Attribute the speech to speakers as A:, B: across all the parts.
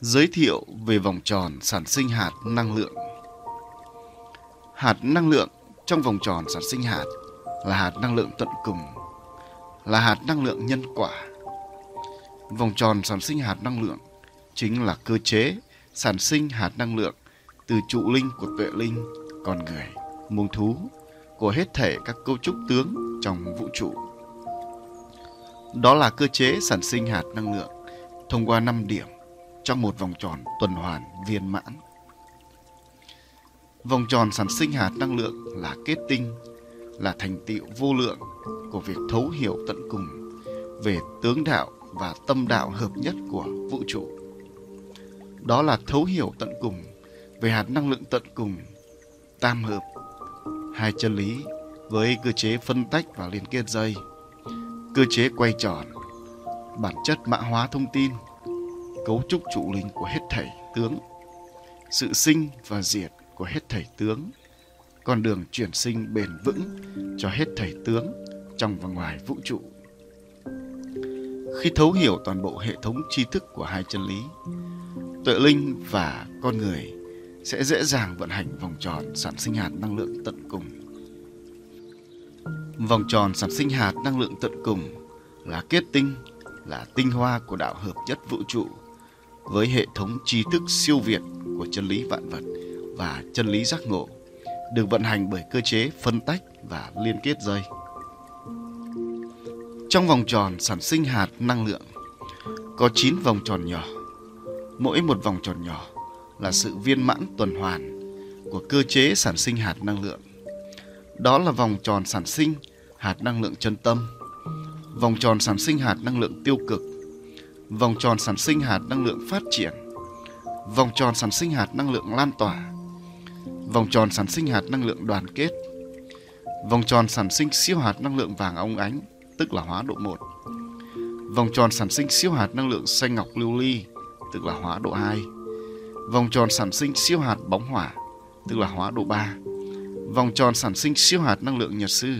A: Giới thiệu về vòng tròn sản sinh hạt năng lượng. Hạt năng lượng trong vòng tròn sản sinh hạt là hạt năng lượng tận cùng, là hạt năng lượng nhân quả. Vòng tròn sản sinh hạt năng lượng chính là cơ chế sản sinh hạt năng lượng từ trụ linh của tuệ linh, con người, muông thú, của hết thể các cấu trúc tướng trong vũ trụ. Đó là cơ chế sản sinh hạt năng lượng thông qua 5 điểm trong một vòng tròn tuần hoàn viên mãn. Vòng tròn sản sinh hạt năng lượng là kết tinh, là thành tựu vô lượng của việc thấu hiểu tận cùng về tướng đạo và tâm đạo hợp nhất của vũ trụ. Đó là thấu hiểu tận cùng về hạt năng lượng tận cùng, tam hợp, hai chân lý với cơ chế phân tách và liên kết dây, cơ chế quay tròn, bản chất mã hóa thông tin, cấu trúc trụ linh của hết thảy tướng, sự sinh và diệt của hết thảy tướng, con đường chuyển sinh bền vững cho hết thảy tướng trong và ngoài vũ trụ. Khi thấu hiểu toàn bộ hệ thống tri thức của hai chân lý, tuệ linh và con người sẽ dễ dàng vận hành vòng tròn sản sinh hạt năng lượng tận cùng. Vòng tròn sản sinh hạt năng lượng tận cùng là kết tinh, là tinh hoa của đạo hợp nhất vũ trụ với hệ thống tri thức siêu việt của chân lý vạn vật và chân lý giác ngộ được vận hành bởi cơ chế phân tách và liên kết dây. Trong vòng tròn sản sinh hạt năng lượng có 9 vòng tròn nhỏ. Mỗi một vòng tròn nhỏ là sự viên mãn tuần hoàn của cơ chế sản sinh hạt năng lượng. Đó là vòng tròn sản sinh hạt năng lượng chân tâm, vòng tròn sản sinh hạt năng lượng tiêu cực, vòng tròn sản sinh hạt năng lượng phát triển, vòng tròn sản sinh hạt năng lượng lan tỏa, vòng tròn sản sinh hạt năng lượng đoàn kết, vòng tròn sản sinh siêu hạt năng lượng vàng óng ánh, tức là hóa độ 1, vòng tròn sản sinh siêu hạt năng lượng xanh ngọc lưu ly, tức là hóa độ 2, vòng tròn sản sinh siêu hạt bóng hỏa, tức là hóa độ 3, vòng tròn sản sinh siêu hạt năng lượng nhật sư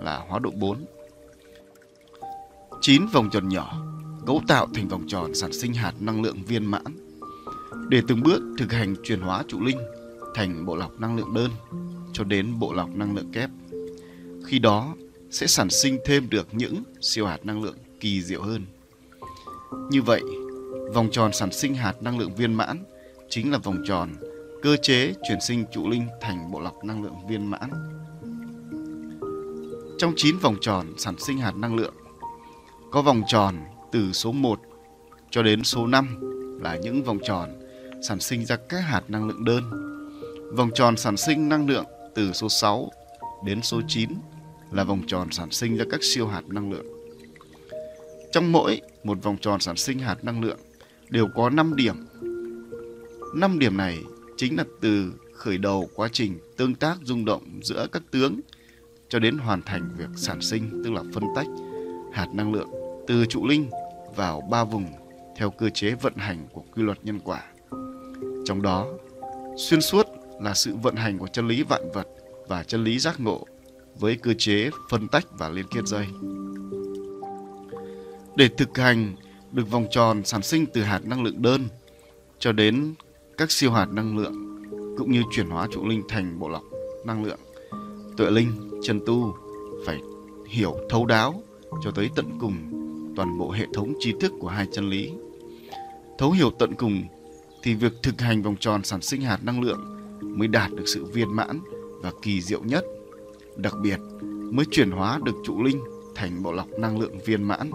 A: là hóa độ 4. 9 vòng tròn nhỏ cấu tạo thành vòng tròn sản sinh hạt năng lượng viên mãn để từng bước thực hành chuyển hóa trụ linh thành bộ lọc năng lượng đơn cho đến bộ lọc năng lượng kép. Khi đó sẽ sản sinh thêm được những siêu hạt năng lượng kỳ diệu hơn. Như vậy, vòng tròn sản sinh hạt năng lượng viên mãn chính là vòng tròn cơ chế chuyển sinh trụ linh thành bộ lọc năng lượng viên mãn. Trong 9 vòng tròn sản sinh hạt năng lượng, có vòng tròn từ số 1 cho đến số 5 là những vòng tròn sản sinh ra các hạt năng lượng đơn. Vòng tròn sản sinh năng lượng từ số 6 đến số 9 là vòng tròn sản sinh ra các siêu hạt năng lượng. Trong mỗi một vòng tròn sản sinh hạt năng lượng đều có 5 điểm. 5 điểm này chính là từ khởi đầu quá trình tương tác rung động giữa các tướng cho đến hoàn thành việc sản sinh, tức là phân tách hạt năng lượng từ trụ linh vào ba vùng theo cơ chế vận hành của quy luật nhân quả. Trong đó, xuyên suốt là sự vận hành của chân lý vạn vật và chân lý giác ngộ với cơ chế phân tách và liên kết dây. Để thực hành được vòng tròn sản sinh từ hạt năng lượng đơn cho đến các siêu hạt năng lượng cũng như chuyển hóa trụ linh thành bộ lọc năng lượng. Tuệ linh, chân tu phải hiểu thấu đáo cho tới tận cùng toàn bộ hệ thống tri thức của hai chân lý. Thấu hiểu tận cùng thì việc thực hành vòng tròn sản sinh hạt năng lượng mới đạt được sự viên mãn và kỳ diệu nhất. Đặc biệt mới chuyển hóa được trụ linh thành bộ lọc năng lượng viên mãn